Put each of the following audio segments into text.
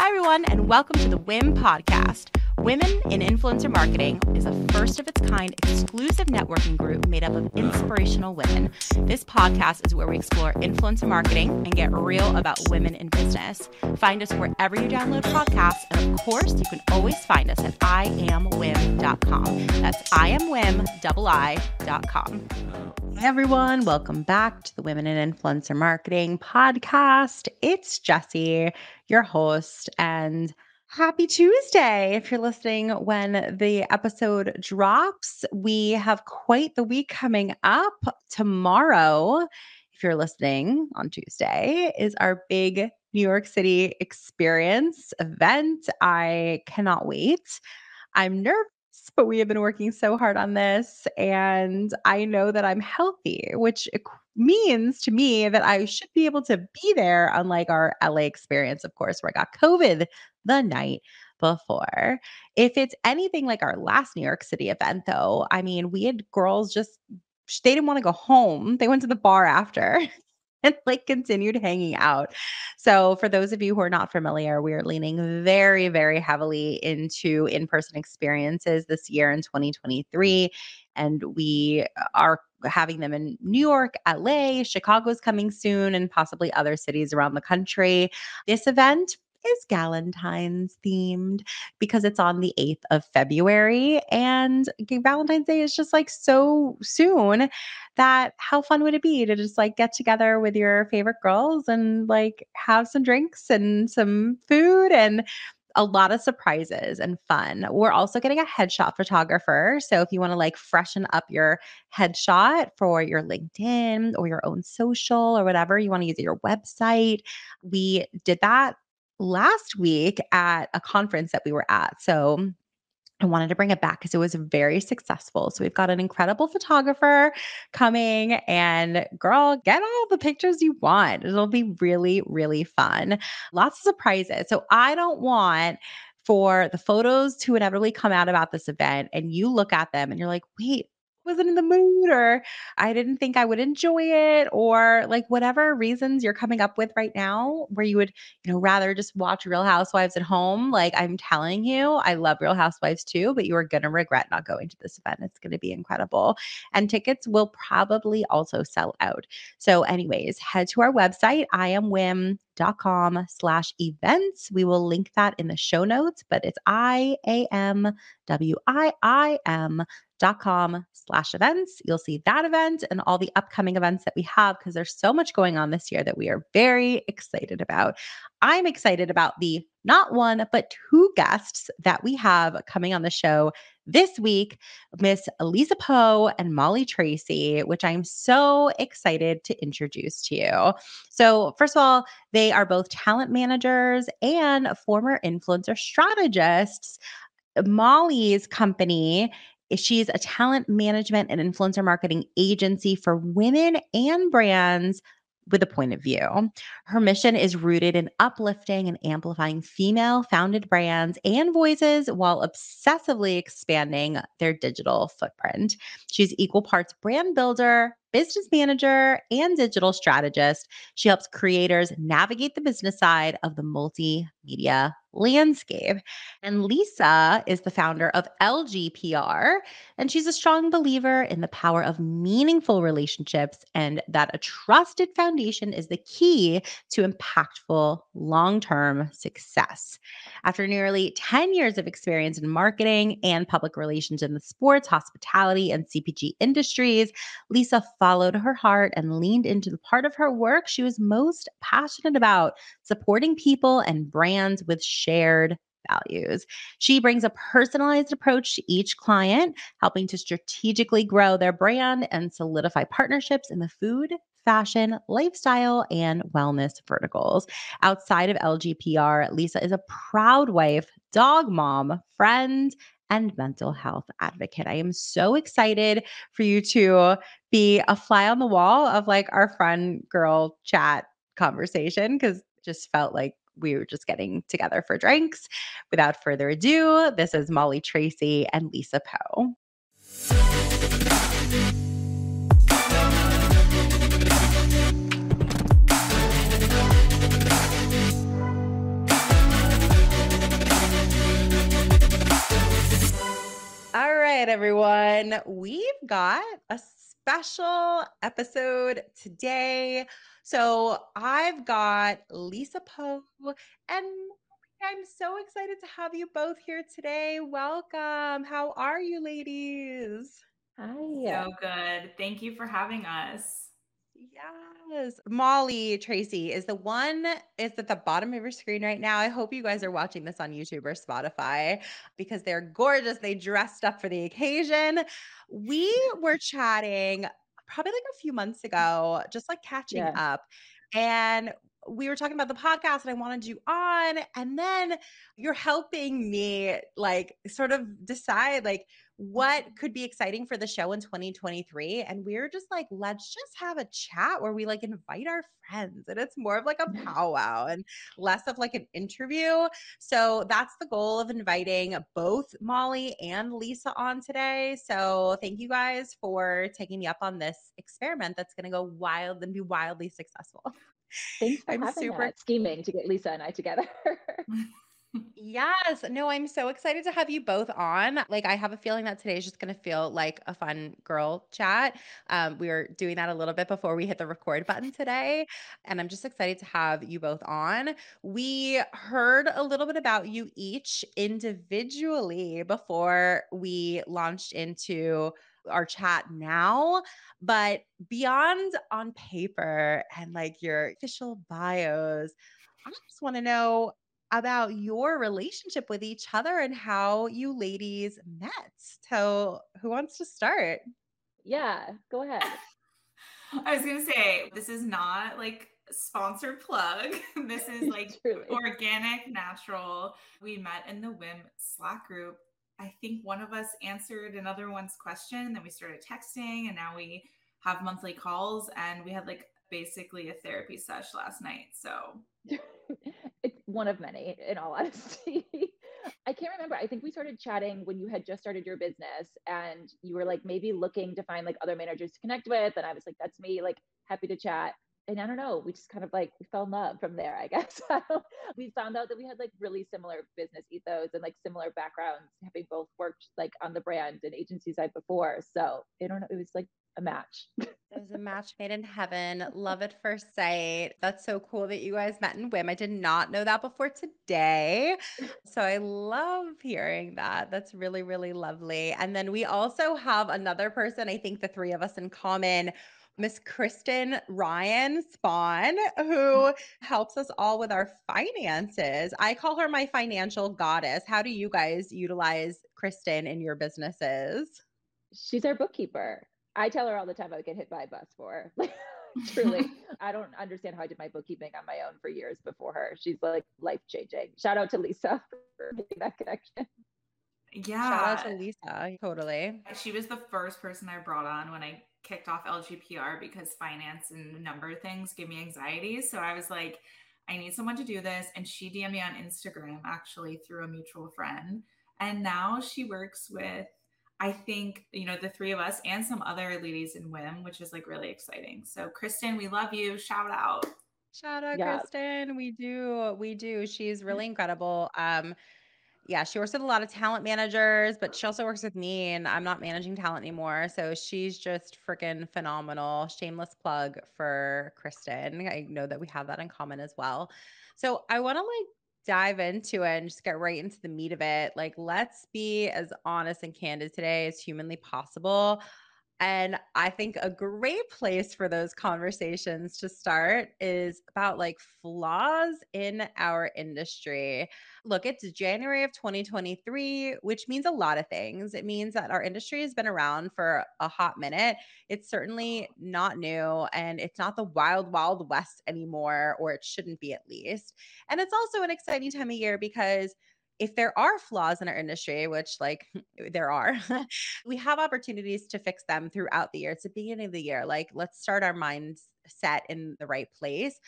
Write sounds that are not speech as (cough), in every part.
Hi, everyone, and welcome to the WIM podcast. Women in Influencer Marketing is a first of its kind exclusive networking group made up of inspirational women. This podcast is where we explore influencer marketing and get real about women in business. Find us wherever you download podcasts, and of course, you can always find us at iamwim.com. That's iamwim.com. Hey everyone, welcome back to the Women in Influencer Marketing podcast. It's Jessie, your host, and Happy Tuesday. If you're listening when the episode drops, we have quite the week coming up. Tomorrow, if you're listening on Tuesday, is our big New York City experience event. I cannot wait. I'm nervous, but we have been working so hard on this. And I know that I'm healthy, which means to me that I should be able to be there, unlike our LA experience, of course, where I got COVID the night before. If it's anything like our last New York City event, though, I mean, we had girls just, they didn't want to go home. They went to the bar after. And like continued hanging out. So, for those of you who are not familiar, we are leaning very, very heavily into in person experiences this year in 2023. And we are having them in New York, LA, Chicago's coming soon, and possibly other cities around the country. This event is Galentine's themed because it's on the 8th of February and Valentine's Day is just like so soon that how fun would it be to just like get together with your favorite girls and like have some drinks and some food and a lot of surprises and fun. We're also getting a headshot photographer. So if you want to like freshen up your headshot for your LinkedIn or your own social or whatever, you want to use your website. We did that last week at a conference that we were at. So I wanted to bring it back because it was very successful. So we've got an incredible photographer coming and girl, get all the pictures you want. It'll be really, really fun. Lots of surprises. So I don't want for the photos to inevitably come out about this event and you look at them and you're like, wait, wasn't in the mood or I didn't think I would enjoy it or like whatever reasons you're coming up with right now where you would, you know, rather just watch Real Housewives at home. Like I'm telling you, I love Real Housewives too, but you are going to regret not going to this event. It's going to be incredible. And tickets will probably also sell out. So anyways, head to our website, I am Wim dot com slash events. We will link that in the show notes, but it's I A M W I I M dot com slash events. You'll see that event and all the upcoming events that we have because there's so much going on this year that we are very excited about. I'm excited about the not one, but two guests that we have coming on the show this week Miss Lisa Poe and Molly Tracy, which I'm so excited to introduce to you. So, first of all, they are both talent managers and former influencer strategists. Molly's company She's a talent management and influencer marketing agency for women and brands with a point of view. Her mission is rooted in uplifting and amplifying female founded brands and voices while obsessively expanding their digital footprint. She's equal parts brand builder, business manager, and digital strategist. She helps creators navigate the business side of the multimedia landscape. And Lisa is the founder of LGPR, and she's a strong believer in the power of meaningful relationships and that a trusted foundation is the key to impactful long term success. After nearly 10 years of experience in marketing and public relations in the sports, hospitality, and CPG industries, Lisa followed her heart and leaned into the part of her work she was most passionate about supporting people and brands with shared values. She brings a personalized approach to each client, helping to strategically grow their brand and solidify partnerships in the food, fashion, lifestyle, and wellness verticals. Outside of LGPR, Lisa is a proud wife, dog mom, friend, and mental health advocate. I am so excited for you to be a fly on the wall of like our fun girl chat conversation because just felt like we were just getting together for drinks. Without further ado, this is Molly Tracy and Lisa Poe. Right, everyone. We've got a special episode today. So I've got Lisa Poe and I'm so excited to have you both here today. Welcome. How are you, ladies? Hi. So good. Thank you for having us. Yes. Molly Tracy is the one is at the bottom of your screen right now. I hope you guys are watching this on YouTube or Spotify because they're gorgeous. They dressed up for the occasion. We (laughs) were chatting probably like a few months ago, just like catching Yeah. up. And we were talking about the podcast and I wanted you on. And then you're helping me like sort of decide like what could be exciting for the show in 2023. And we are just like, let's just have a chat where we like invite our friends. And it's more of like a powwow and less of like an interview. So that's the goal of inviting both Molly and Lisa on today. So thank you guys for taking me up on this experiment that's going to go wild and be wildly successful. Thanks (laughs) for I'm having super-. Scheming to get Lisa and I together. (laughs) Yes. No, I'm so excited to have you both on. Like, I have a feeling that today is just going to feel like a fun girl chat. Um, we were doing that a little bit before we hit the record button today. And I'm just excited to have you both on. We heard a little bit about you each individually before we launched into our chat now. But beyond on paper and like your official bios, I just want to know about your relationship with each other and how you ladies met. So, who wants to start? yeah, go ahead. (laughs) I was going to say, this is not like a sponsored plug. (laughs) This is (laughs) like organic, natural. We met in the WIM Slack group. I think one of us answered another one's question, then we started texting, and now we have monthly calls. And we had like basically a therapy sesh last night. So it's one of many, in all (laughs) honesty. I can't remember. I think we started chatting when you had just started your business and you were like maybe looking to find like other managers to connect with. And I was like, that's me, like happy to chat. And I don't know, we just kind of like we fell in love from there, I (laughs) guess. we found out that we had like really similar business ethos and like similar backgrounds, having both worked like on the brand and agency side before. So I don't know, it was like a match. (laughs) It was a match made in heaven. Love at first sight. That's so cool that you guys met in WIM. I did not know that before today. So I love hearing that. That's really, really lovely. And then we also have another person, I think the three of us in common. Miss Kristen Ryan Spawn, who helps us all with our finances. I call her my financial goddess. How do you guys utilize Kristen in your businesses? she's our bookkeeper. I tell her all the time I would get hit by a bus for her. (laughs) Like, truly, (laughs) I don't understand how I did my bookkeeping on my own for years before her. She's like life changing. Shout out to Lisa (laughs) for making that connection. yeah. Shout out to Lisa. Totally. She was the first person I brought on when I kicked off LGPR because finance and number of things give me anxiety. So I was like, I need someone to do this. And she DM'd me on Instagram actually through a mutual friend. And now she works with, I think, you know, the three of us and some other ladies in WIM, which is like really exciting. So, Kristen, we love you. Shout out. Shout out Yeah. Kristen. We do. We do. She's really incredible. Um yeah, she works with a lot of talent managers, but she also works with me and I'm not managing talent anymore. So she's just freaking phenomenal. Shameless plug for Kristen. I know that we have that in common as well. So I want to like dive into it and just get right into the meat of it. Like let's be as honest and candid today as humanly possible. And I think a great place for those conversations to start is about like flaws in our industry. Look, it's January of 2023, which means a lot of things. It means that our industry has been around for a hot minute. It's certainly (gasps) not new and it's not the wild, wild west anymore, or it shouldn't be at least. And it's also an exciting time of year because if there are flaws in our industry, which like (laughs) there are, (laughs) we have opportunities to fix them throughout the year. It's the beginning of the year. Like, let's start our minds set in the right place.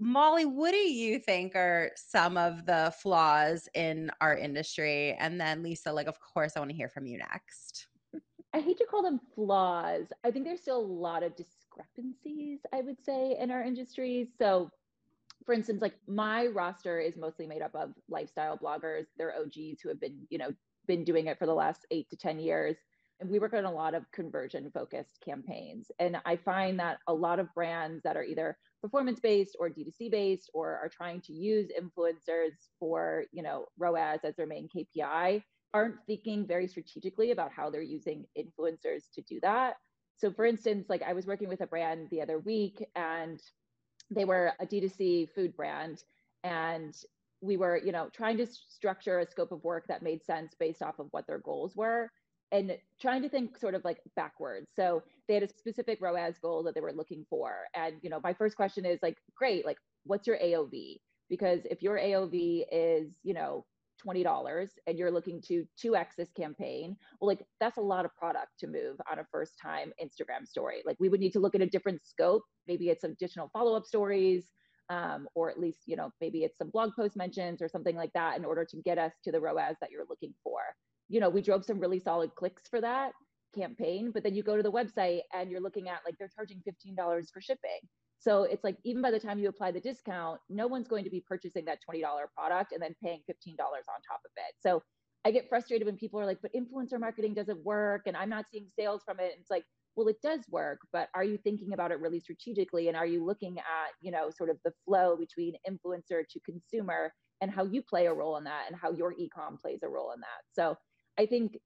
Molly, what do you think are some of the flaws in our industry? And then Lisa, like, of course, I want to hear from you next. I hate to call them flaws. I think there's still a lot of discrepancies, I would say, in our industry. So for instance, like my roster is mostly made up of lifestyle bloggers. They're OGs who have been, you know, been doing it for the last eight to 10 years. And we work on a lot of conversion focused campaigns. And I find that a lot of brands that are either performance based or D2C based or are trying to use influencers for, you know, ROAS as their main KPI aren't thinking very strategically about how they're using influencers to do that. So for instance, like I was working with a brand the other week and they were a D2C food brand and we were, you know, trying to structure a scope of work that made sense based off of what their goals were and trying to think sort of like backwards. So they had a specific ROAS goal that they were looking for. And, you know, my first question is like, great, like what's your AOV? Because if your AOV is, you know, $20 and you're looking to 2x this campaign, well, like that's a lot of product to move on a first time Instagram story. Like we would need to look at a different scope. Maybe it's additional follow up stories, um, or at least, you know, maybe it's some blog post mentions or something like that in order to get us to the ROAS that you're looking for. You know, we drove some really solid clicks for that campaign, but then you go to the website and you're looking at like they're charging $15 for shipping. So it's like even by the time you apply the discount, no one's going to be purchasing that $20 product and then paying $15 on top of it. So I get frustrated when people are like, but influencer marketing doesn't work and I'm not seeing sales from it. And it's like, well, it does work, but are you thinking about it really strategically? And are you looking at, you know, sort of the flow between influencer to consumer and how you play a role in that and how your ecom plays a role in that? So I think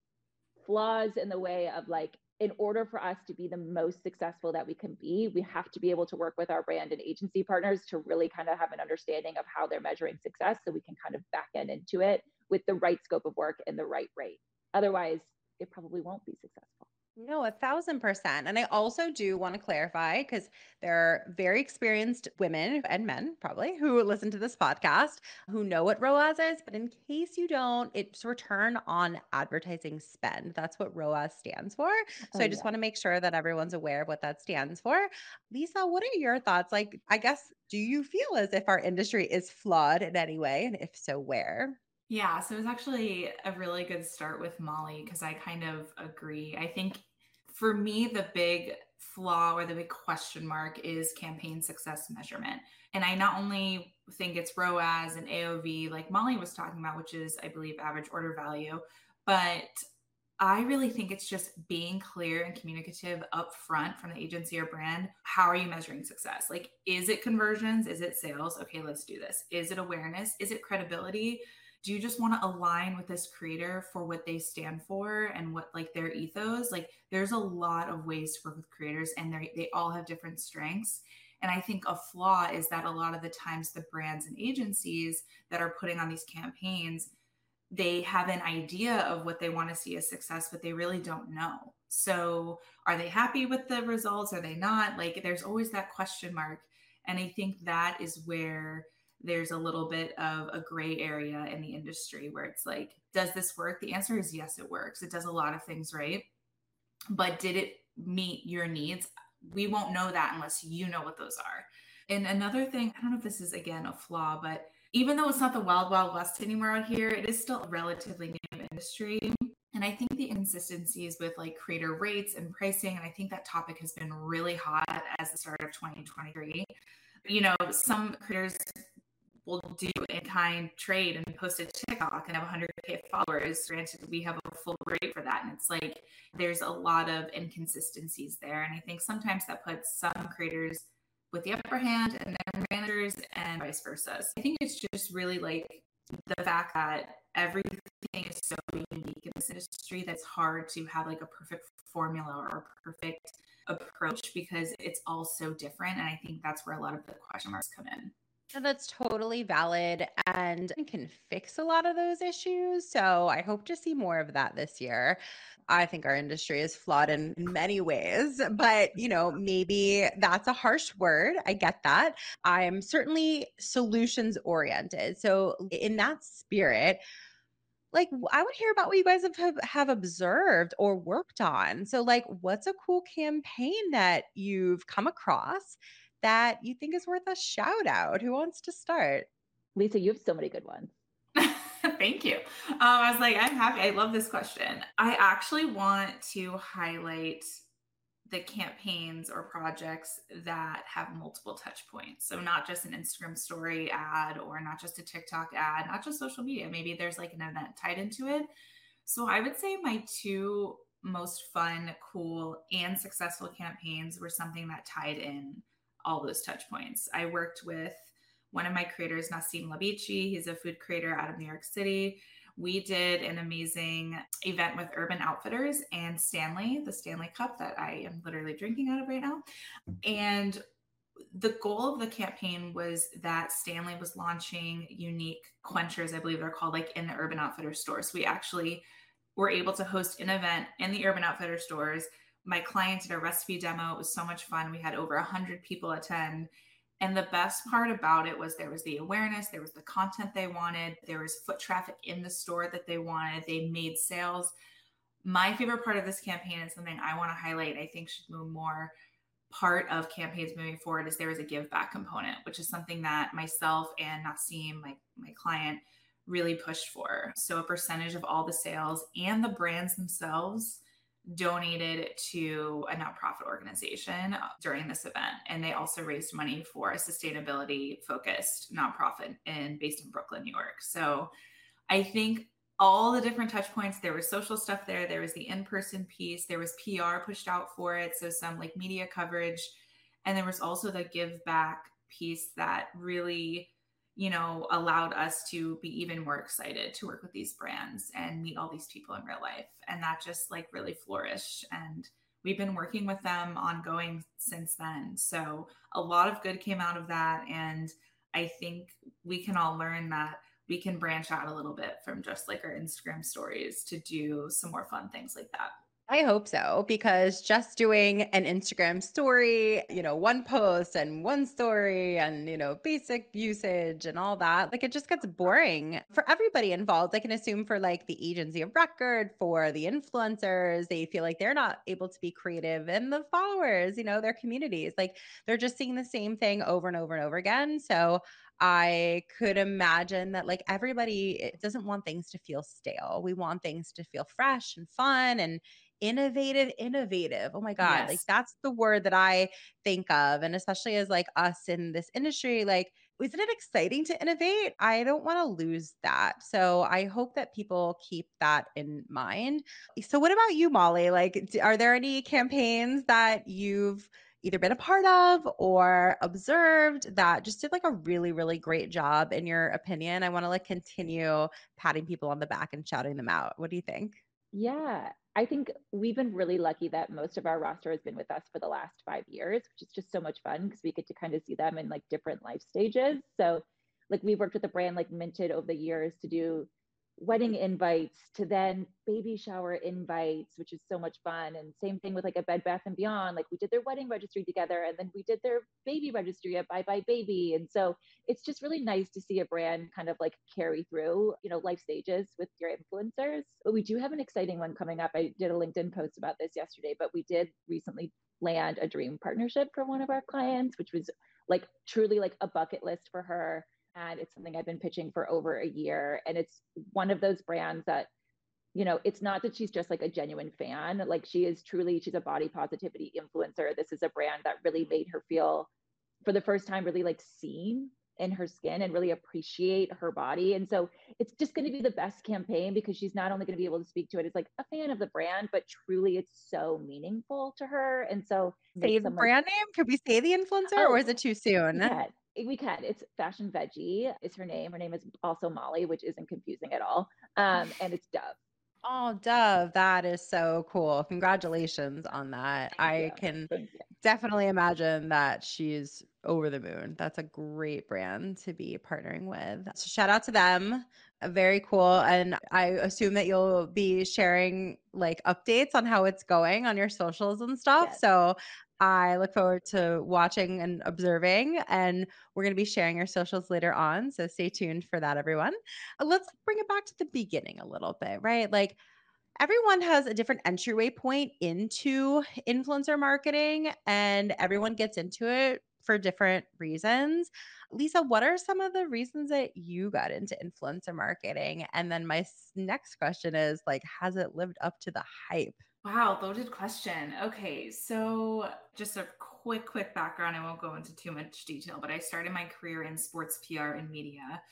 flaws in the way of like in order for us to be the most successful that we can be, we have to be able to work with our brand and agency partners to really kind of have an understanding of how they're measuring success so we can kind of back end into it with the right scope of work and the right rate. Otherwise, it probably won't be successful. No, a thousand percent. And I also do want to clarify because there are very experienced women and men, probably, who listen to this podcast who know what ROAS is. But in case you don't, it's return on advertising spend. That's what ROAS stands for. So oh, I just yeah. want to make sure that everyone's aware of what that stands for. Lisa, what are your thoughts? Like, I guess, do you feel as if our industry is flawed in any way? And if so, where? Yeah, so it was actually a really good start with Molly because I kind of agree. I think for me, the big flaw or the big question mark is campaign success measurement. And I not only think it's ROAS and AOV, like Molly was talking about, which is, I believe, average order value, but I really think it's just being clear and communicative up front from the agency or brand. How are you measuring success? Like, is it conversions? Is it sales? Okay, let's do this. Is it awareness? Is it credibility? Do you just want to align with this creator for what they stand for and what like their ethos? Like there's a lot of ways to work with creators and they they all have different strengths. And i think a flaw is that a lot of the times the brands and agencies that are putting on these campaigns they have an idea of what they want to see as success but they really don't know. So are they happy with the results? Are they not? Like there's always that question mark. And i think that is where there's a little bit of a gray area in the industry where it's like, does this work? The answer is yes, it works. It does a lot of things right. But did it meet your needs? We won't know that unless you know what those are. And another thing, I don't know if this is again a flaw, but even though it's not the wild, wild west anymore out here, it is still a relatively new industry. And I think the inconsistencies with like creator rates and pricing, and I think that topic has been really hot as the start of 2023. You know, some creators will do in kind trade and post a TikTok and have 100k followers. Granted, we have a full rate for that, and it's like there's a lot of inconsistencies there, and I think sometimes that puts some creators with the upper hand and their managers, and vice versa. So I think it's just really like the fact that everything is so unique in this industry that's hard to have like a perfect formula or a perfect approach because it's all so different, and I think that's where a lot of the question marks come in. That's totally valid and can fix a lot of those issues. So I hope to see more of that this year. I think our industry is flawed in many ways, but you know, maybe that's a harsh word. I get that. I'm certainly solutions oriented. So in that spirit, like I would hear about what you guys have, have observed or worked on. So like what's a cool campaign that you've come across that you think is worth a shout out? Who wants to start? Lisa, you have so many good ones. (laughs) Thank you. Um, I was like, I'm happy. I love this question. I actually want to highlight the campaigns or projects that have multiple touch points. So, not just an Instagram story ad or not just a TikTok ad, not just social media. Maybe there's like an event tied into it. So, I would say my two most fun, cool, and successful campaigns were something that tied in all those touch points. I worked with one of my creators, Nassim Labici. He's a food creator out of New York City we did an amazing event with Urban Outfitters and Stanley, the Stanley Cup that I am literally drinking out of right now. And the goal of the campaign was that Stanley was launching unique quenchers, I believe they're called, like in the Urban Outfitters stores. So we actually were able to host an event in the Urban Outfitters stores. My client did a recipe demo. It was so much fun. We had over 100 people attend and the best part about it was there was the awareness, there was the content they wanted, there was foot traffic in the store that they wanted, they made sales. My favorite part of this campaign is something I want to highlight, I think should move more part of campaigns moving forward is there is a give back component, which is something that myself and Nassim, my, my client, really pushed for. So a percentage of all the sales and the brands themselves donated to a nonprofit organization uh, during this event. And they also raised money for a sustainability focused nonprofit in based in brooklyn new york. So i think all the different touch points there was social stuff there there was the in-person piece there was pr pushed out for it so some like media coverage. And there was also the give back piece that really you know, allowed us to be even more excited to work with these brands and meet all these people in real life. And that just like really flourished. And we've been working with them ongoing since then. So a lot of good came out of that. And I think we can all learn that we can branch out a little bit from just like our Instagram stories to do some more fun things like that. I hope so because just doing an Instagram story, you know, one post and one story and, you know, basic usage and all that, like it just gets boring for everybody involved. I can assume for like the agency of record, for the influencers, they feel like they're not able to be creative and the followers, you know, their communities, like they're just seeing the same thing over and over and over again. So I could imagine that like everybody doesn't want things to feel stale. We want things to feel fresh and fun and innovative innovative. Oh my god yes. like that's the word that i think of and especially as like us in this industry like isn't it exciting to innovate? I don't want to lose that. So i hope that people keep that in mind. So what about you molly? Like are there any campaigns that you've either been a part of or observed that just did like a really really great job in your opinion. I want to like continue patting people on the back and shouting them out. What do you think? Yeah. I think we've been really lucky that most of our roster has been with us for the last five years, which is just so much fun because we get to kind of see them in like different life stages. So, like, we've worked with a brand like Minted over the years to do wedding invites to then baby shower invites which is so much fun. And same thing with like a bed bath and beyond. Like we did their wedding registry together and then we did their baby registry at buybuy BABY. And so it's just really nice to see a brand kind of like carry through you know life stages with your influencers. But we do have an exciting one coming up. I did a linkedin post about this yesterday but we did recently land a dream partnership for one of our clients which was like truly like a bucket list for her and it's something I've been pitching for over a year. And it's one of those brands that, you know, it's not that she's just like a genuine fan. Like she is truly, she's a body positivity influencer. This is a brand that really made her feel for the first time really like seen in her skin and really appreciate her body. And so it's just going to be the best campaign because she's not only going to be able to speak to it as like a fan of the brand, but truly it's so meaningful to her. And so say the brand name. Could we say the influencer oh, or is it too soon? Yeah we can. It's Fashion Veggie is her name. Her name is also Molly, which isn't confusing at all. Um, and it's Dove. Oh, Dove, that is so cool. Congratulations on that. Thank I you. can definitely imagine that she's over the moon. That's a great brand to be partnering with. So shout out to them. Very cool. And I assume that you'll be sharing like updates on how it's going on your socials and stuff. Yes. So I look forward to watching and observing, and we're going to be sharing your socials later on. So stay tuned for that, everyone. Uh, let's bring it back to the beginning a little bit, right? Like, everyone has a different entryway point into influencer marketing, and everyone gets into it for different reasons. Lisa, what are some of the reasons that you got into influencer marketing? And then my next question is like, has it lived up to the hype? Wow, loaded question. Okay, so just a quick, quick background. I won't go into too much detail, but I started my career in sports PR and media.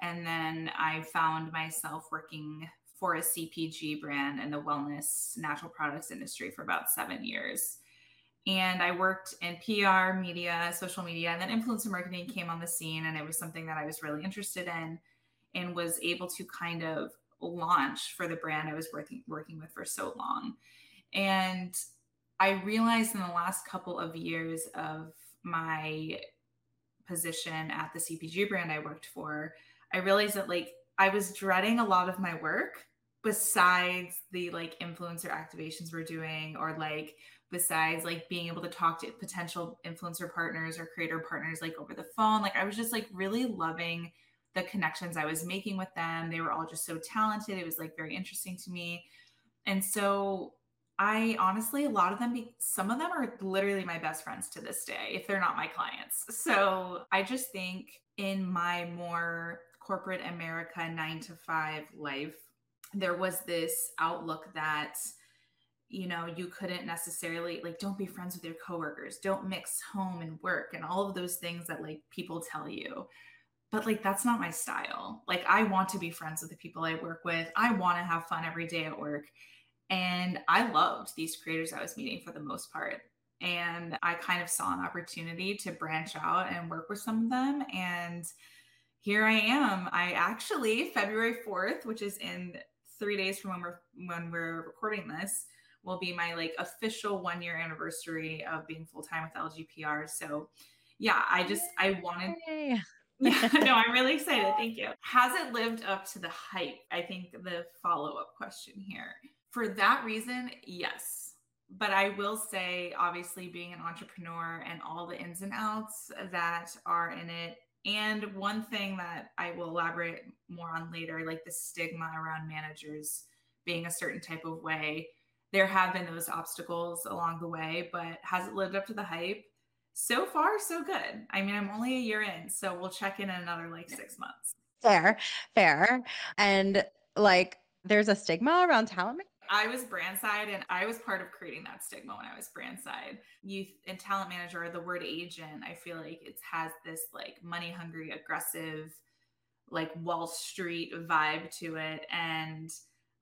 And then I found myself working for a CPG brand in the wellness natural products industry for about seven years. And I worked in PR, media, social media, and then influencer marketing came on the scene. And it was something that I was really interested in and was able to kind of launch for the brand I was working working with for so long. And I realized in the last couple of years of my position at the CPG brand I worked for, I realized that like I was dreading a lot of my work besides the like influencer activations we're doing or like besides like being able to talk to potential influencer partners or creator partners like over the phone like i was just like really loving the connections i was making with them. They were all just so talented. It was like very interesting to me. And so i honestly a lot of them be, some of them are literally my best friends to this day if they're not my clients. So i just think in my more corporate america 9 to 5 life there was this outlook that you know you couldn't necessarily like don't be friends with your coworkers. Don't mix home and work and all of those things that like people tell you but like that's not my style. Like i want to be friends with the people i work with. I want to have fun every day at work. And i loved these creators i was meeting for the most part. And i kind of saw an opportunity to branch out and work with some of them. And here i am. I actually february 4th which is in three days from when we're when we're recording this will be my like official one year anniversary of being full time with LGPR. So yeah, I just I wanted. (laughs) yeah, (laughs) no, I'm really excited. Thank you. Has it lived up to the hype? I think the follow up question here. For that reason, yes. But I will say, obviously, being an entrepreneur and all the ins and outs that are in it, and one thing that I will elaborate more on later, like the stigma around managers being a certain type of way. There have been those obstacles along the way, but has it lived up to the hype? So far, so good. I mean, I'm only a year in, so we'll check in in another like six months. Fair, fair. And like, there's a stigma around talent I was brand side and I was part of creating that stigma when I was brand side. Youth and talent manager, the word agent, I feel like it has this like money hungry, aggressive, like Wall Street vibe to it. And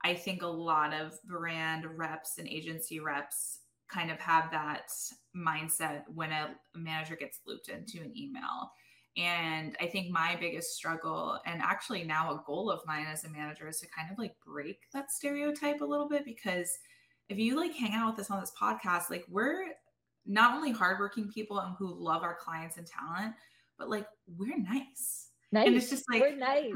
I think a lot of brand reps and agency reps kind of have that mindset when a manager gets looped into an email. And I think my biggest struggle, and actually now a goal of mine as a manager, is to kind of like break that stereotype a little bit. Because if you like hang out with us on this podcast, like we're not only hardworking people and who love our clients and talent, but like we're nice. Nice. And it's just like we're nice.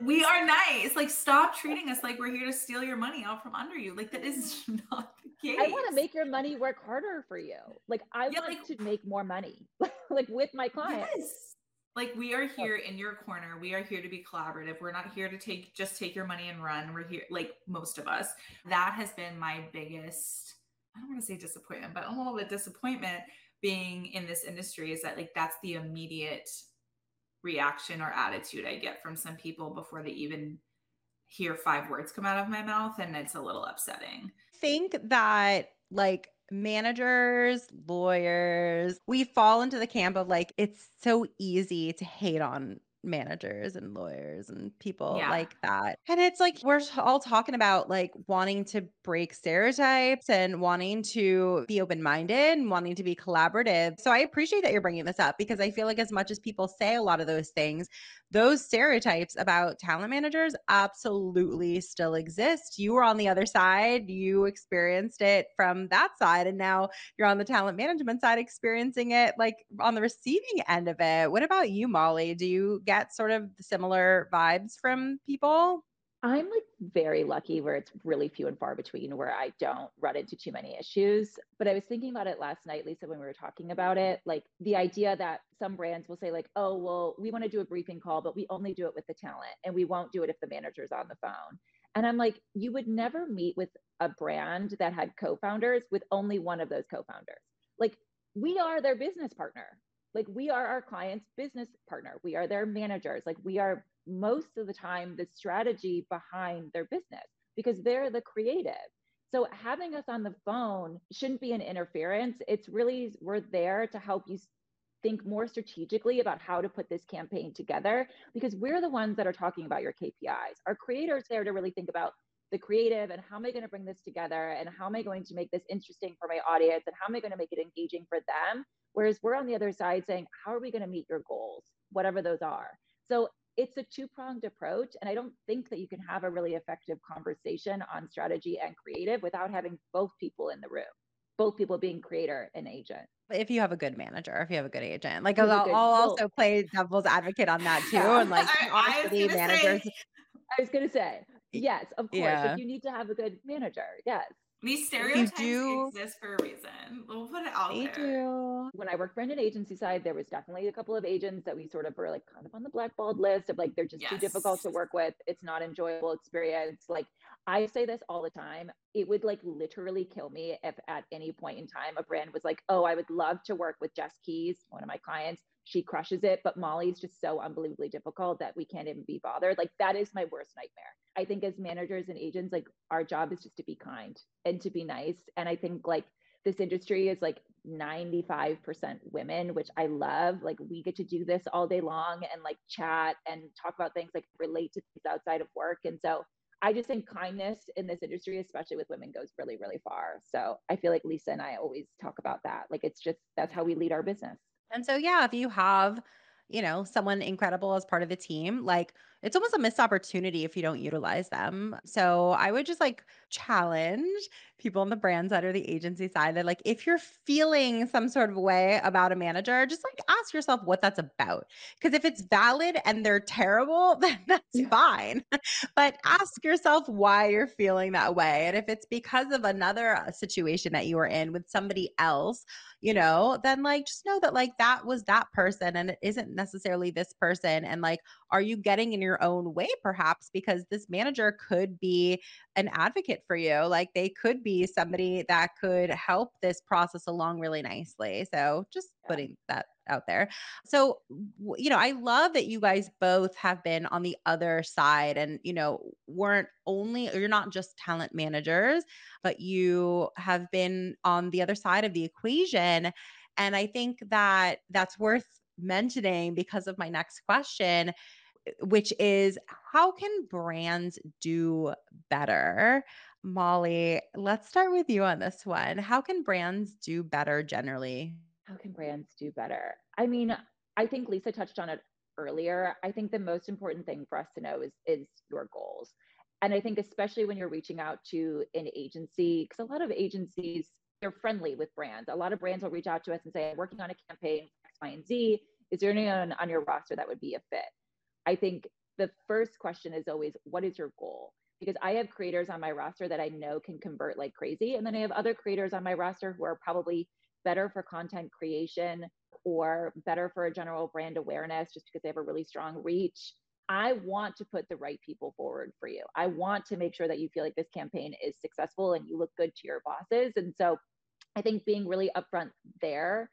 We are nice. Like, stop treating us like we're here to steal your money out from under you. Like, that is (laughs) not the case. I want to make your money work harder for you. Like, I yeah, want like, to make more money, (laughs) like with my clients. Yes like we are oh. here in your corner we are here to be collaborative we're not here to take just take your money and run we're here like most of us that has been my biggest i don't want to say disappointment but a little bit disappointment being in this industry is that like that's the immediate reaction or attitude i get from some people before they even hear five words come out of my mouth and it's a little upsetting. Think that like managers, lawyers, we fall into the camp of like, it's so easy to hate on managers and lawyers and people yeah. like that. And it's like we're all talking about like wanting to break stereotypes and wanting to be open minded and wanting to be collaborative. So I appreciate that you're bringing this up because I feel like as much as people say a lot of those things, those stereotypes about talent managers absolutely still exist. You were on the other side, you experienced it from that side, and now you're on the talent management side experiencing it like on the receiving end of it. What about you, Molly? Do you get sort of similar vibes from people? I'm like very lucky where it's really few and far between where I don't run into too many issues. But I was thinking about it last night, Lisa, when we were talking about it. Like the idea that some brands will say, like, oh, well, we want to do a briefing call, but we only do it with the talent and we won't do it if the manager's on the phone. And I'm like, you would never meet with a brand that had co founders with only one of those co founders. Like we are their business partner. Like we are our client's business partner. We are their managers. Like we are most of the time the strategy behind their business because they're the creative. So having us on the phone shouldn't be an interference. It's really, we're there to help you think more strategically about how to put this campaign together because we're the ones that are talking about your KPIs. Our creators there to really think about the creative and how am I going to bring this together and how am I going to make this interesting for my audience and how am I going to make it engaging for them. Whereas we're on the other side saying, how are we going to meet your goals, whatever those are. So it's a two pronged approach. And I don't think that you can have a really effective conversation on strategy and creative without having both people in the room, both people being creator and agent. If you have a good manager, if you have a good agent, like I'll, I'll also play devil's advocate on that too. Yeah. (laughs) And like, honestly, managers. Say, I was going to say, yes, of course. Yeah. If you need to have a good manager, yes. These stereotypes do, exist for a reason. We'll put it out they there. Do. When I worked for an agency side, there was definitely a couple of agents that we sort of were like kind of on the blackballed list of like they're just yes. too difficult to work with. It's not enjoyable experience. Like I say this all the time. It would like literally kill me if at any point in time a brand was like, "Oh, I would love to work with Jess Keys, one of my clients. She crushes it, but Molly's just so unbelievably difficult that we can't even be bothered." Like that is my worst nightmare. I think as managers and agents, like our job is just to be kind and to be nice. And I think like this industry is like 95% women, which I love. Like we get to do this all day long and like chat and talk about things like relate to things outside of work. And so I just think kindness in this industry, especially with women, goes really, really far. So I feel like Lisa and I always talk about that. Like it's just that's how we lead our business. And so, yeah, if you have, you know, someone incredible as part of the team, like it's almost a missed opportunity if you don't utilize them. So I would just like challenge people on the brand side or the agency side that like if you're feeling some sort of way about a manager, just like ask yourself what that's about. Because if it's valid and they're terrible, (laughs) then that's yeah. fine. but ask yourself why you're feeling that way. And if it's because of another uh, situation that you were in with somebody else, you know, then like just know that like that was that person and it isn't necessarily this person. And like, are you getting in your own way, perhaps, because this manager could be an advocate for you. Like they could be somebody that could help this process along really nicely. So just yeah. putting that out there. So, you know, I love that you guys both have been on the other side and, you know, weren't only, you're not just talent managers, but you have been on the other side of the equation. And I think that that's worth mentioning because of my next question which is how can brands do better? Molly, let's start with you on this one. How can brands do better generally? How can brands do better? I mean, I think Lisa touched on it earlier. I think the most important thing for us to know is is your goals. And I think especially when you're reaching out to an agency, because a lot of agencies they're friendly with brands. A lot of brands will reach out to us and say, I'm working on a campaign X, Y, and Z. Is there anyone on your roster that would be a fit? I think the first question is always, what is your goal? Because I have creators on my roster that I know can convert like crazy. And then I have other creators on my roster who are probably better for content creation or better for a general brand awareness just because they have a really strong reach. I want to put the right people forward for you. I want to make sure that you feel like this campaign is successful and you look good to your bosses. And so I think being really upfront there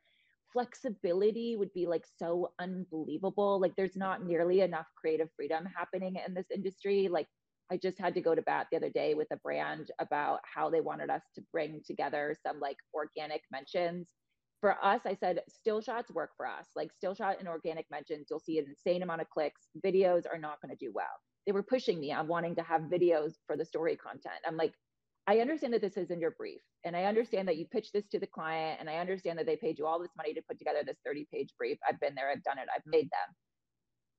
flexibility would be like so unbelievable. Like there's not nearly enough creative freedom happening in this industry. Like I just had to go to bat the other day with a brand about how they wanted us to bring together some like organic mentions. For us, I said still shots work for us. Like still shot and organic mentions, you'll see an insane amount of clicks. Videos are not going to do well. They were pushing me on wanting to have videos for the story content. I'm like, I understand that this is in your brief, and I understand that you pitched this to the client, and I understand that they paid you all this money to put together this 30 page brief. I've been there, I've done it, I've made them.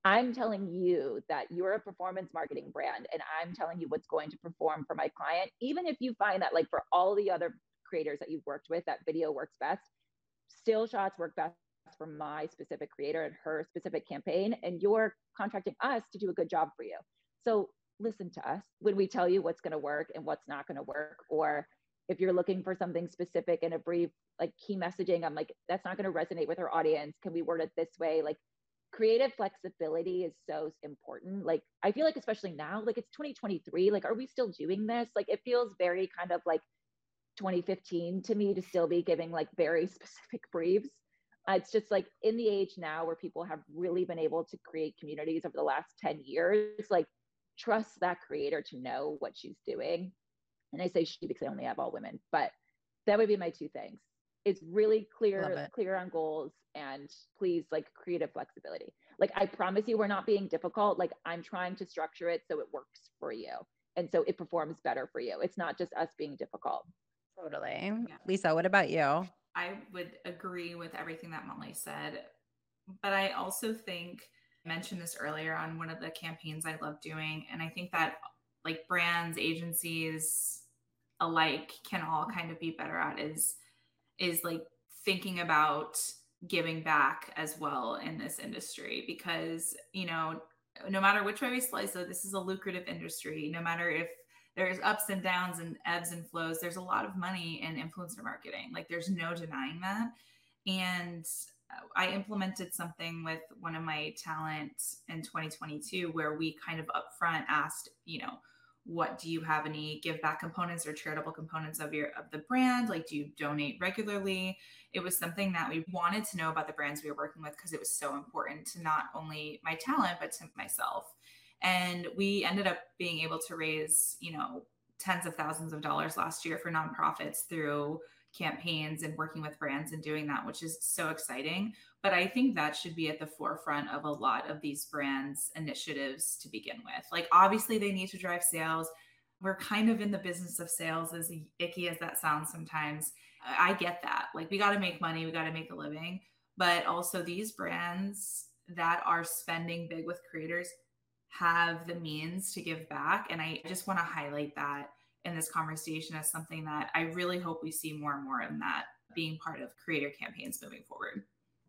I'm telling you that you're a performance marketing brand, and I'm telling you what's going to perform for my client. Even if you find that, like for all the other creators that you've worked with, that video works best, still shots work best for my specific creator and her specific campaign, and you're contracting us to do a good job for you. So listen to us. When we tell you what's going to work and what's not going to work? Or if you're looking for something specific in a brief like key messaging i'm like that's not going to resonate with our audience. Can we word it this way? Like creative flexibility is so important. Like i feel like especially now like it's 2023 like are we still doing this? Like it feels very kind of like 2015 to me to still be giving like very (laughs) specific briefs. Uh, it's just like in the age now where people have really been able to create communities over the last 10 years like trust that creator to know what she's doing And I say she because I only have all women, but that would be my two things. It's really clear, it. clear on goals and please like creative flexibility. Like I promise you we're not being difficult. Like I'm trying to structure it so it works for you. And so it performs better for you. It's not just us being difficult. Totally. Yeah. Lisa, what about you? I would agree with everything that Molly said. But I also think I mentioned this earlier on one of the campaigns I love doing. And I think that like brands, agencies alike can all kind of be better at is is like thinking about giving back as well in this industry because you know no matter which way we slice it this is a lucrative industry no matter if there's ups and downs and ebbs and flows there's a lot of money in influencer marketing like there's no denying that and i implemented something with one of my talent in 2022 where we kind of upfront asked you know what do you have any give back components or charitable components of your of the brand? Like do you donate regularly? It was something that we wanted to know about the brands we were working with because it was so important to not only my talent but to myself. And we ended up being able to raise you know tens of thousands of dollars last year for nonprofits through campaigns and working with brands and doing that, which is so exciting. But I think that should be at the forefront of a lot of these brands' initiatives to begin with. Like, obviously, they need to drive sales. We're kind of in the business of sales, as icky as that sounds sometimes. I get that. Like, we got to make money, we got to make a living. But also, these brands that are spending big with creators have the means to give back. And I just want to highlight that in this conversation as something that I really hope we see more and more in that being part of creator campaigns moving forward.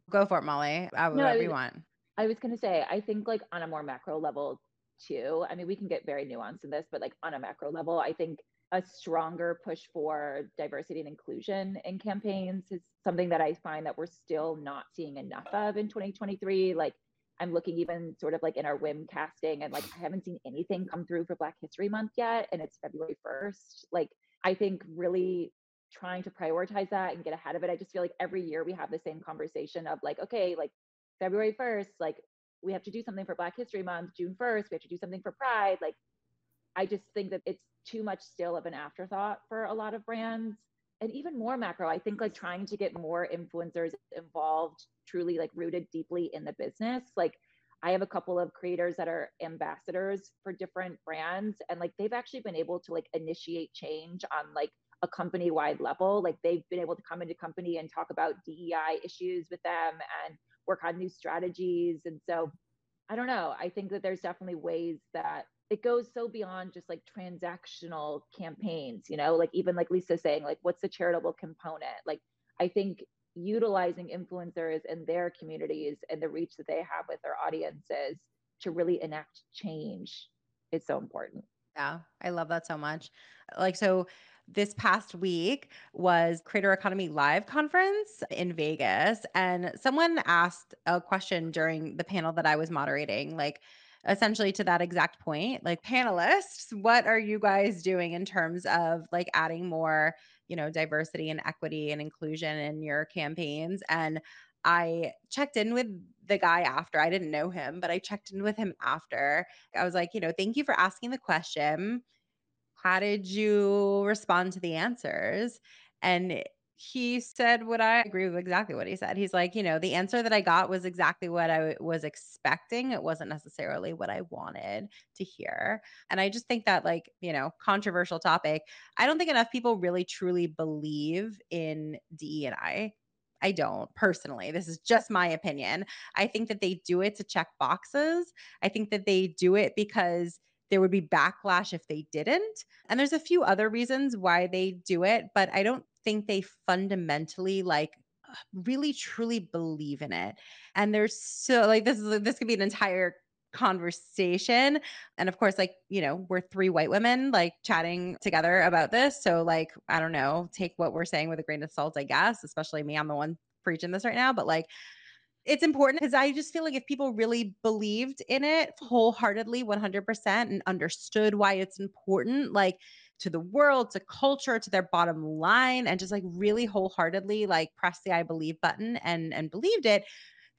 Go for it, Molly. Uh, no, whatever you want. I was going to say, I think like on a more macro level too. I mean, we can get very nuanced in this, but like on a macro level, I think a stronger push for diversity and inclusion in campaigns is something that I find that we're still not seeing enough of in 2023. Like I'm looking even sort of like in our WIM casting and like I haven't seen anything come through for Black History Month yet. And it's February 1st. Like I think really trying to prioritize that and get ahead of it. I just feel like every year we have the same conversation of like, okay, like February 1st, like we have to do something for Black History Month, June 1st, we have to do something for Pride. Like I just think that it's too much still of an afterthought for a lot of brands and even more macro i think like trying to get more influencers involved truly like rooted deeply in the business like i have a couple of creators that are ambassadors for different brands and like they've actually been able to like initiate change on like a company wide level like they've been able to come into company and talk about dei issues with them and work on new strategies and so i don't know. I think that there's definitely ways that it goes so beyond just like transactional campaigns you know like even like lisa saying like what's the charitable component? Like i think utilizing influencers and their communities and the reach that they have with their audiences to really enact change is so important. Yeah i love that so much. Like so this past week was creator economy live conference in vegas and someone asked a question during the panel that i was moderating like essentially to that exact point like panelists what are you guys doing in terms of like adding more you know diversity and equity and inclusion in your campaigns and I checked in with the guy after. I didn't know him, but I checked in with him after. I was like, you know, thank you for asking the question. How did you respond to the answers? And he said what I agree with exactly what he said. He's like, you know, the answer that I got was exactly what I was expecting. It wasn't necessarily what I wanted to hear. And I just think that, like, you know, controversial topic. I don't think enough people really truly believe in DE and I. I don't personally. This is just my opinion. I think that they do it to check boxes. I think that they do it because there would be backlash if they didn't. And there's a few other reasons why they do it, but I don't think they fundamentally like really truly believe in it. And there's so like this is this could be an entire conversation and of course like you know we're three white women like chatting together about this so like i don't know take what we're saying with a grain of salt i guess especially me i'm the one preaching this right now but like it's important because I just feel like if people really believed in it wholeheartedly, 100%, and understood why it's important, like to the world, to culture, to their bottom line, and just like really wholeheartedly like press the I believe button and and believed it,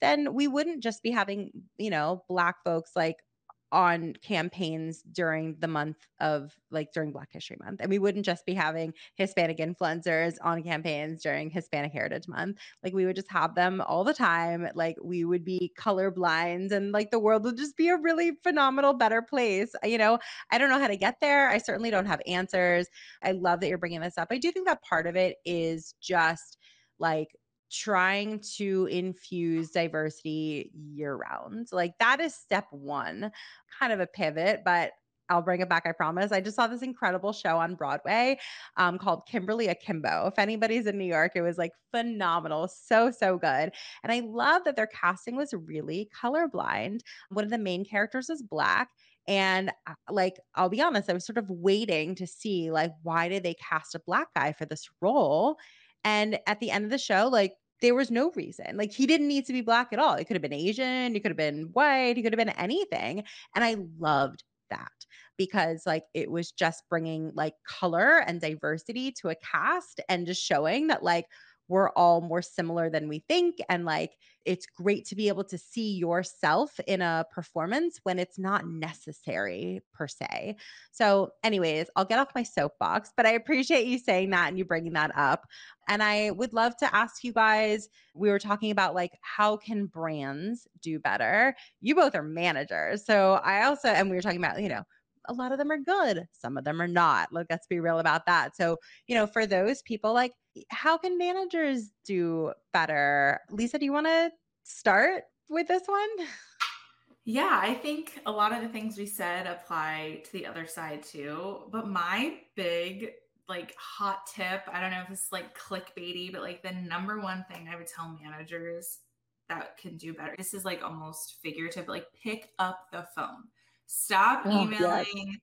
then we wouldn't just be having, you know, black folks like on campaigns during the month of like during Black History Month. And we wouldn't just be having Hispanic influencers on campaigns during Hispanic Heritage Month. Like we would just have them all the time. Like we would be colorblind and like the world would just be a really phenomenal, better place. You know, I don't know how to get there. I certainly don't have answers. I love that you're bringing this up. I do think that part of it is just like trying to infuse diversity year round. Like that is step one, kind of a pivot, but I'll bring it back, I promise. I just saw this incredible show on Broadway um, called Kimberly Akimbo. If anybody's in New York, it was like phenomenal. So, so good. And I love that their casting was really colorblind. One of the main characters is Black. And uh, like, I'll be honest, I was sort of waiting to see, like, why did they cast a Black guy for this role? And at the end of the show, like, there was no reason. Like he didn't need to be black at all. He could have been Asian, he could have been white, he could have been anything. And I loved that because like it was just bringing like color and diversity to a cast and just showing that like we're all more similar than we think. And like, it's great to be able to see yourself in a performance when it's not necessary per se. So, anyways, I'll get off my soapbox, but I appreciate you saying that and you bringing that up. And I would love to ask you guys we were talking about like, how can brands do better? You both are managers. So, I also, and we were talking about, you know, a lot of them are good some of them are not like let's be real about that. So you know for those people like how can managers do better? Lisa do you want to start with this one? Yeah i think a lot of the things we said apply to the other side too but my big like hot tip i don't know if it's like clickbaity but like the number one thing i would tell managers that can do better this is like almost figurative like pick up the phone Stop oh, emailing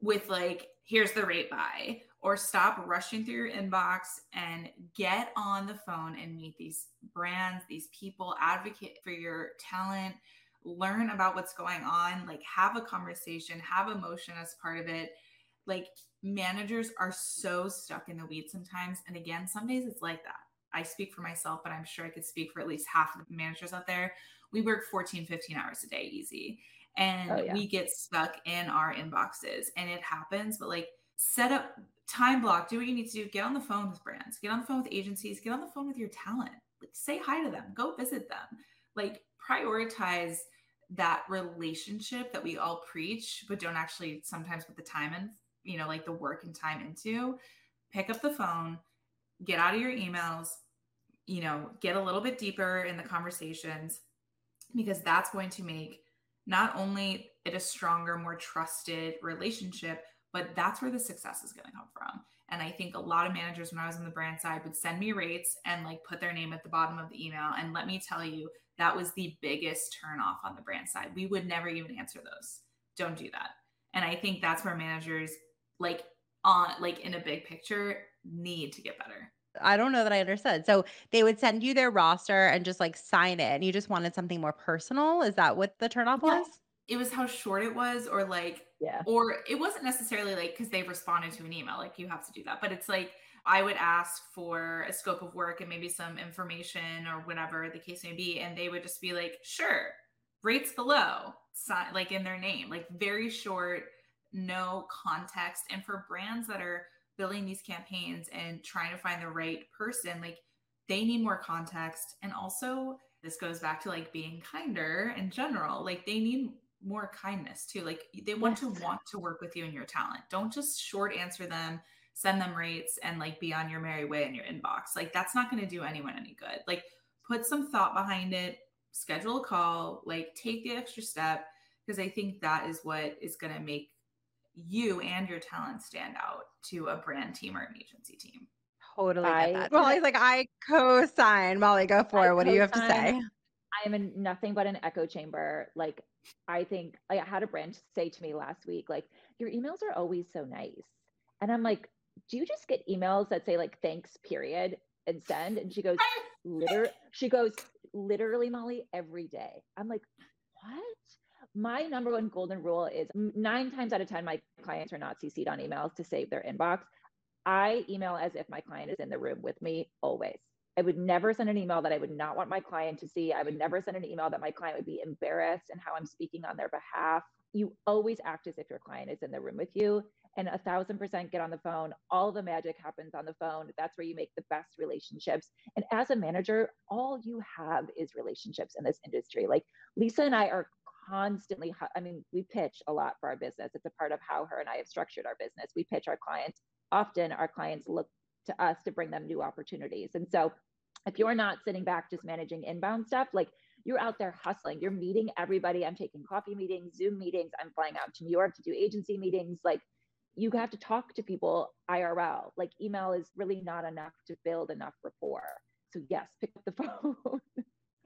with like, here's the rate by, or stop rushing through your inbox and get on the phone and meet these brands, these people, advocate for your talent, learn about what's going on, like have a conversation, have emotion as part of it. Like managers are so stuck in the weeds sometimes. And again, some days it's like that. I speak for myself, but I'm sure I could speak for at least half of the managers out there. We work 14, 15 hours a day easy and oh, yeah. we get stuck in our inboxes and it happens but like set up time block do what you need to do get on the phone with brands get on the phone with agencies get on the phone with your talent like say hi to them go visit them like prioritize that relationship that we all preach but don't actually sometimes put the time in you know like the work and time into pick up the phone get out of your emails you know get a little bit deeper in the conversations because that's going to make not only it a stronger, more trusted relationship, but that's where the success is going to come from. And I think a lot of managers, when I was on the brand side, would send me rates and like put their name at the bottom of the email. And let me tell you, that was the biggest turn off on the brand side. We would never even answer those. Don't do that. And I think that's where managers, like on like in a big picture, need to get better. I don't know that I understood. So they would send you their roster and just like sign it, and you just wanted something more personal. Is that what the turnoff was? It was how short it was, or like, yeah, or it wasn't necessarily like because they've responded to an email, like you have to do that. But it's like I would ask for a scope of work and maybe some information or whatever the case may be, and they would just be like, sure, rates below, sign, like in their name, like very short, no context. And for brands that are building these campaigns and trying to find the right person, like they need more context. And also, this goes back to like being kinder in general. Like they need more kindness too. Like they want yes. to want to work with you and your talent. Don't just short answer them, send them rates, and like be on your merry way in your inbox. Like that's not going to do anyone any good. Like put some thought behind it, schedule a call, like take the extra step because I think that is what is going to make you and your talent stand out to a brand team or an agency team. Totally I, get that. Molly's like, I co-sign. Molly, go for it. What do you have to say? I am in nothing but an echo chamber. Like, I think I had a brand say to me last week, like, your emails are always so nice. And I'm like, do you just get emails that say like thanks, period, and send? And she goes, (laughs) literally, she goes, literally, Molly, every day. I'm like, what? My number one golden rule is nine times out of 10, my clients are not CC'd on emails to save their inbox. I email as if my client is in the room with me always. I would never send an email that I would not want my client to see. I would never send an email that my client would be embarrassed and how I'm speaking on their behalf. you always act as if your client is in the room with you and a thousand percent get on the phone. All the magic happens on the phone. That's where you make the best relationships. And as a manager, all you have is relationships in this industry. Like Lisa and I are constantly, I mean, we pitch a lot for our business. It's a part of how her and I have structured our business. We pitch our clients. Often our clients look to us to bring them new opportunities. And so if you're not sitting back just managing inbound stuff, like you're out there hustling, you're meeting everybody. I'm taking coffee meetings, Zoom meetings, I'm flying out to New York to do agency meetings. Like you have to talk to people IRL. Like email is really not enough to build enough rapport. So yes, pick up the (laughs) phone.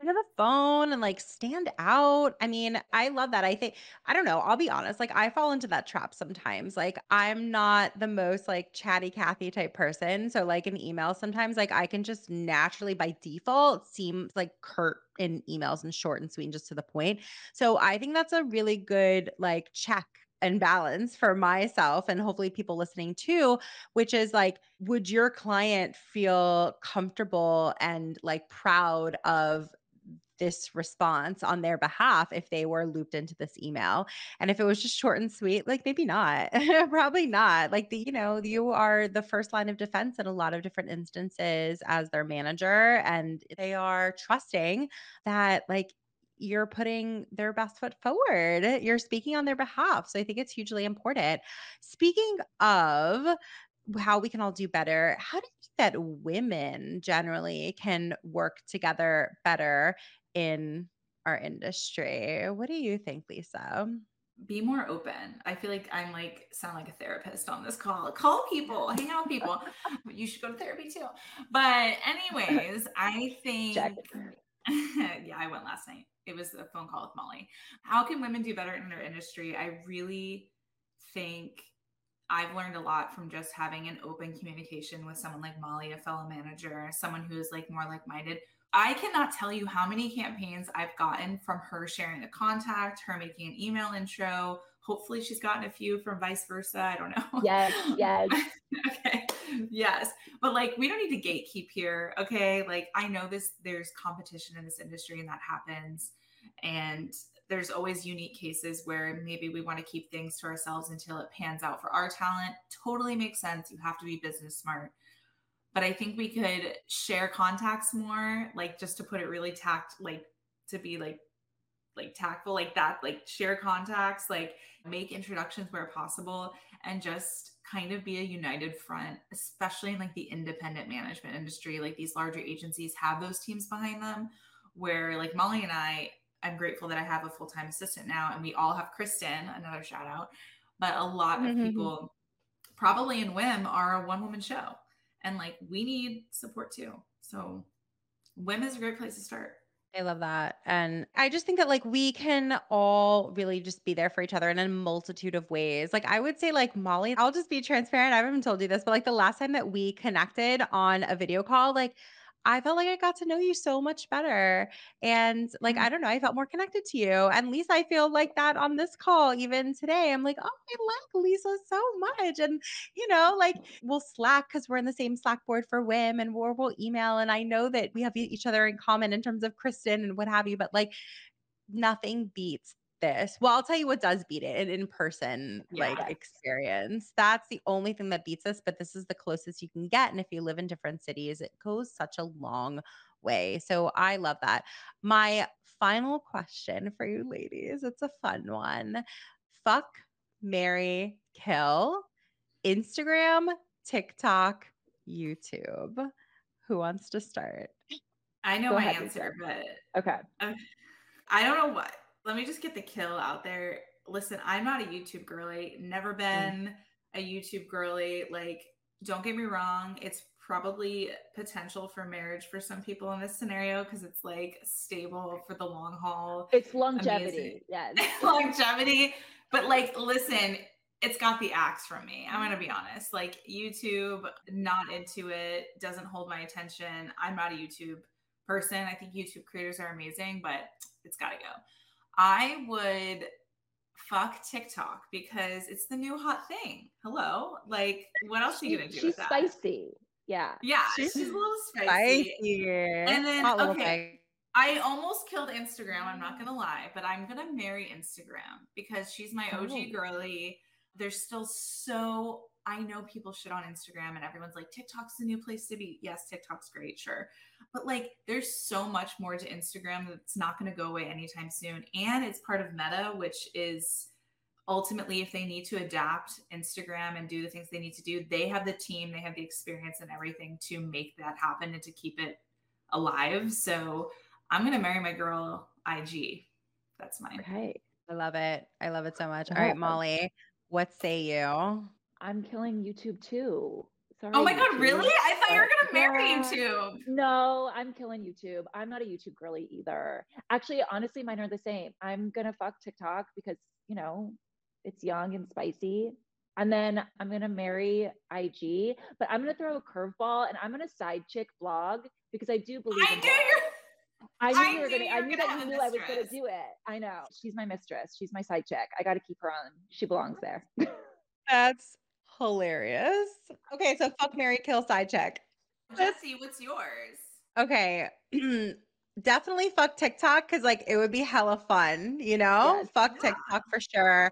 Up the phone and like stand out. I mean, I love that. I think I don't know. I'll be honest. Like I fall into that trap sometimes. Like I'm not the most like chatty Cathy type person. So like an email sometimes like I can just naturally by default seem like curt in emails and short and sweet and just to the point. So I think that's a really good like check and balance for myself and hopefully people listening too, which is like, would your client feel comfortable and like proud of this response on their behalf if they were looped into this email. And if it was just short and sweet, like maybe not, (laughs) probably not. Like the, you know, you are the first line of defense in a lot of different instances as their manager, and they are trusting that like you're putting their best foot forward. You're speaking on their behalf. So I think it's hugely important. Speaking of how we can all do better, how do you think that women generally can work together better in our industry? What do you think, Lisa? be more open. I feel like I'm like sound like a therapist on this call. Call people, hang out with people. (laughs) you should go to therapy too. But anyways, (laughs) I think (laughs) yeah, I went last night it was a phone call with Molly. How can women do better in their industry? I really think I've learned a lot from just having an open communication with someone like Molly, a fellow manager, someone who is like more like minded. I cannot tell you how many campaigns I've gotten from her sharing a contact, her making an email intro. Hopefully, she's gotten a few from vice versa. I don't know. Yes, yes. (laughs) okay. Yes. But like, we don't need to gatekeep here. Okay. Like, I know this, there's competition in this industry and that happens. And there's always unique cases where maybe we want to keep things to ourselves until it pans out for our talent. Totally makes sense. You have to be business smart. But I think we could share contacts more, like just to put it really tact, like to be like like tactful like that like share contacts like make introductions where possible and just kind of be a united front especially in like the independent management industry like these larger agencies have those teams behind them where like molly and i I'm grateful that I have a full time assistant now, and we all have Kristen, another shout out. But a lot of mm-hmm. people, probably in WIM, are a one woman show, and like we need support too. So, WIM is a great place to start. I love that. And I just think that like we can all really just be there for each other in a multitude of ways. Like I would say like Molly, I'll just be transparent. I haven't told you this, but like the last time that we connected on a video call, like I felt like I got to know you so much better. And like, mm-hmm. I don't know, I felt more connected to you. And Lisa, I feel like that on this call, even today. I'm like, oh, I like Lisa so much. And, you know, like we'll Slack because we're in the same Slack board for WIM and we'll, we'll email. And I know that we have each other in common in terms of Kristen and what have you, but like nothing beats this. Well, I'll tell you what does beat it an in person like experience. That's the only thing that beats us, but this is the closest you can get. And if you live in different cities, it goes such a long way. So I love that. My final question for you ladies it's a fun one. Fuck, marry, kill, Instagram, TikTok, YouTube. Who wants to start? I know Go my answer, but okay. I don't know what let me just get the kill out there. Listen, I'm not a YouTube girly, never mm. been mm. a YouTube girly. Like, don't get me wrong, it's probably potential for marriage for some people in this scenario because it's like stable for the long haul. It's longevity. Yeah. (laughs) longevity. But like, listen, it's got the axe from me. I'm gonna be honest. Like YouTube, not into it, doesn't hold my attention. I'm not a YouTube person. I think YouTube creators are amazing, but it's gotta go. I would fuck TikTok because it's the new hot thing. Hello. Like, what else are you gonna do? She's spicy. Yeah. Yeah. She's, she's a little spicy. spicy. And then okay. I almost killed Instagram. I'm not going to lie, but I'm going to marry Instagram because she's my OG oh. girly. There's still so, I know people shit on Instagram and everyone's like, TikTok's the new place to be. Yes, TikTok's great, sure. But like, there's so much more to Instagram that's not going to go away anytime soon. And it's part of Meta, which is ultimately, if they need to adapt Instagram and do the things they need to do, they have the team, they have the experience and everything to make that happen and to keep it alive. So, I'm gonna marry my girl IG. That's mine. Okay. I love it. I love it so much. All right, Molly, what say you? I'm killing YouTube too. Sorry, oh my YouTube. god, really? I thought you were gonna marry yeah. YouTube. No, I'm killing YouTube. I'm not a YouTube girly either. Actually, honestly, mine are the same. I'm gonna fuck TikTok because you know it's young and spicy. And then I'm gonna marry IG, but I'm gonna throw a curveball and I'm gonna side chick blog because I do believe. I knew you're I knew I you were gonna. I knew that you knew I was gonna do it. I know. She's my mistress. She's my side chick. I got to keep her on. She belongs there. (laughs) That's hilarious. Okay, so fuck Mary Kill side chick. Jesse, what's yours? Okay. (clears throat) Definitely fuck TikTok because like it would be hella fun, you know? Yes. Fuck yeah. TikTok for sure.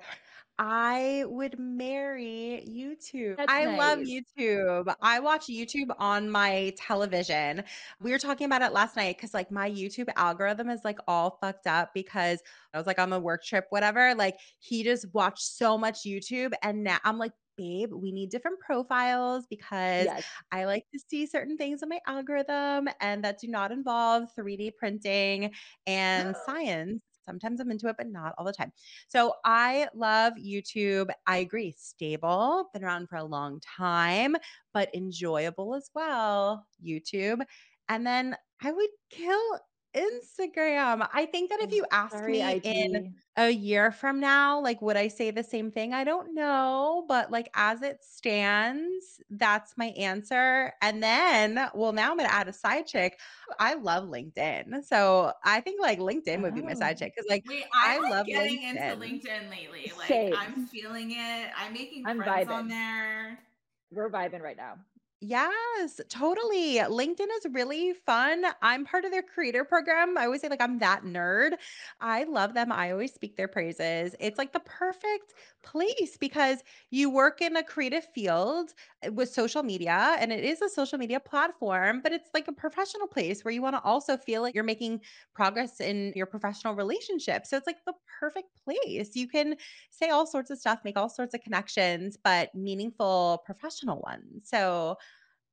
I would marry YouTube. That's I nice. love YouTube. I watch YouTube on my television. We were talking about it last night because, like, my YouTube algorithm is like all fucked up because I was like on a work trip, whatever. Like, he just watched so much YouTube. And now I'm like, babe, we need different profiles because yes. I like to see certain things in my algorithm and that do not involve 3D printing and (gasps) science. Sometimes I'm into it, but not all the time. So I love YouTube. I agree. Stable, been around for a long time, but enjoyable as well. YouTube. And then I would kill Instagram. I think that if you ask Sorry, me IG. in a year from now, like, would I say the same thing? I don't know. But like, as it stands, that's my answer. And then, well, now I'm going to add a side chick. I love LinkedIn. So I think like LinkedIn would be my side oh. chick because like, Wait, I like love getting LinkedIn. into LinkedIn lately. Like, Same. I'm feeling it. I'm making I'm friends vibing. on there. We're vibing right now. Yes, totally. LinkedIn is really fun. I'm part of their creator program. I always say, like, I'm that nerd. I love them. I always speak their praises. It's like the perfect place because you work in a creative field eh, with social media, and it is a social media platform, but it's like a professional place where you want to also feel like you're making progress in your professional relationship. So it's like the perfect place. You can say all sorts of stuff, make all sorts of connections, but meaningful professional ones. So,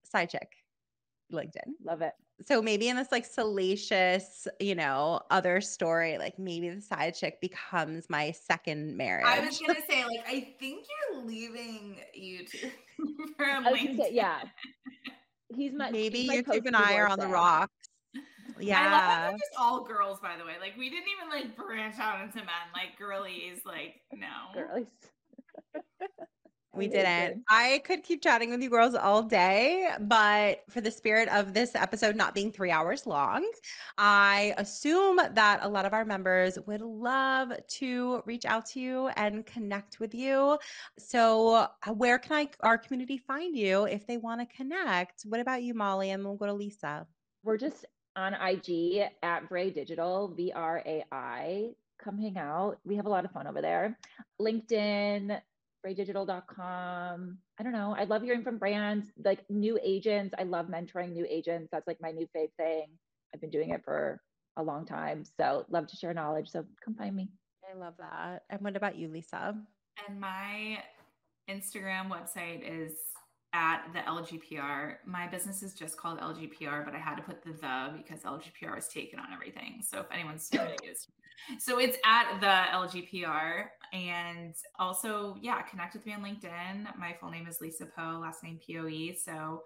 side chick, LinkedIn. Love it. So maybe in this like salacious, you know, other story, like maybe the side chick becomes my second marriage. I was gonna say, like, I think you're leaving YouTube (laughs) for LinkedIn. Say, yeah. He's my maybe he's my YouTube and I are on the rocks. Yeah. (laughs) I love that just all girls, by the way. Like we didn't even like branch out into men. Like girlies, like no. Girlies. (laughs) We didn't. I could keep chatting with you girls all day, but for the spirit of this episode not being three hours long, I assume that a lot of our members would love to reach out to you and connect with you. So, uh, where can I, our community, find you if they want to connect? What about you, Molly? And we'll go to Lisa. We're just on IG at Vrai Digital, V R A I. Come hang out. We have a lot of fun over there. LinkedIn, vraidigital.com. I don't know. I love hearing from brands, like new agents. I love mentoring new agents. That's like my new fave thing. I've been doing it for a long time. So love to share knowledge. So come find me. I love that. And what about you, Lisa? And my Instagram website is at the LGPR. My business is just called LGPR, but I had to put the the because LGPR was taken on everything. So if anyone's (laughs) confused, so it's at the LGPR. And also, yeah, connect with me on LinkedIn. My full name is Lisa Poe, last name P O E. So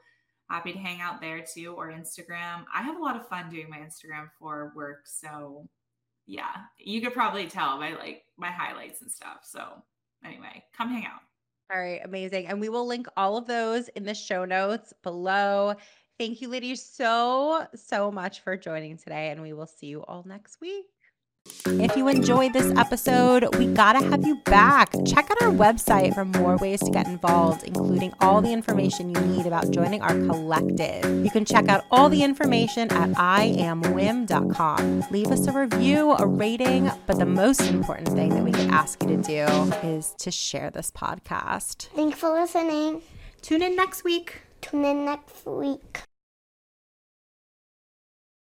happy to hang out there too, or Instagram. I have a lot of fun doing my Instagram for work. So yeah, you could probably tell by like my highlights and stuff. So anyway, come hang out. All right, amazing. And we will link all of those in the show notes below. Thank you, ladies, so, so much for joining today. And we will see you all next week. If you enjoyed this episode, we gotta have you back. Check out our website for more ways to get involved, including all the information you need about joining our collective. You can check out all the information at iamwim.com. Leave us a review, a rating, but the most important thing that we could ask you to do is to share this podcast. Thanks for listening. Tune in next week. Tune in next week.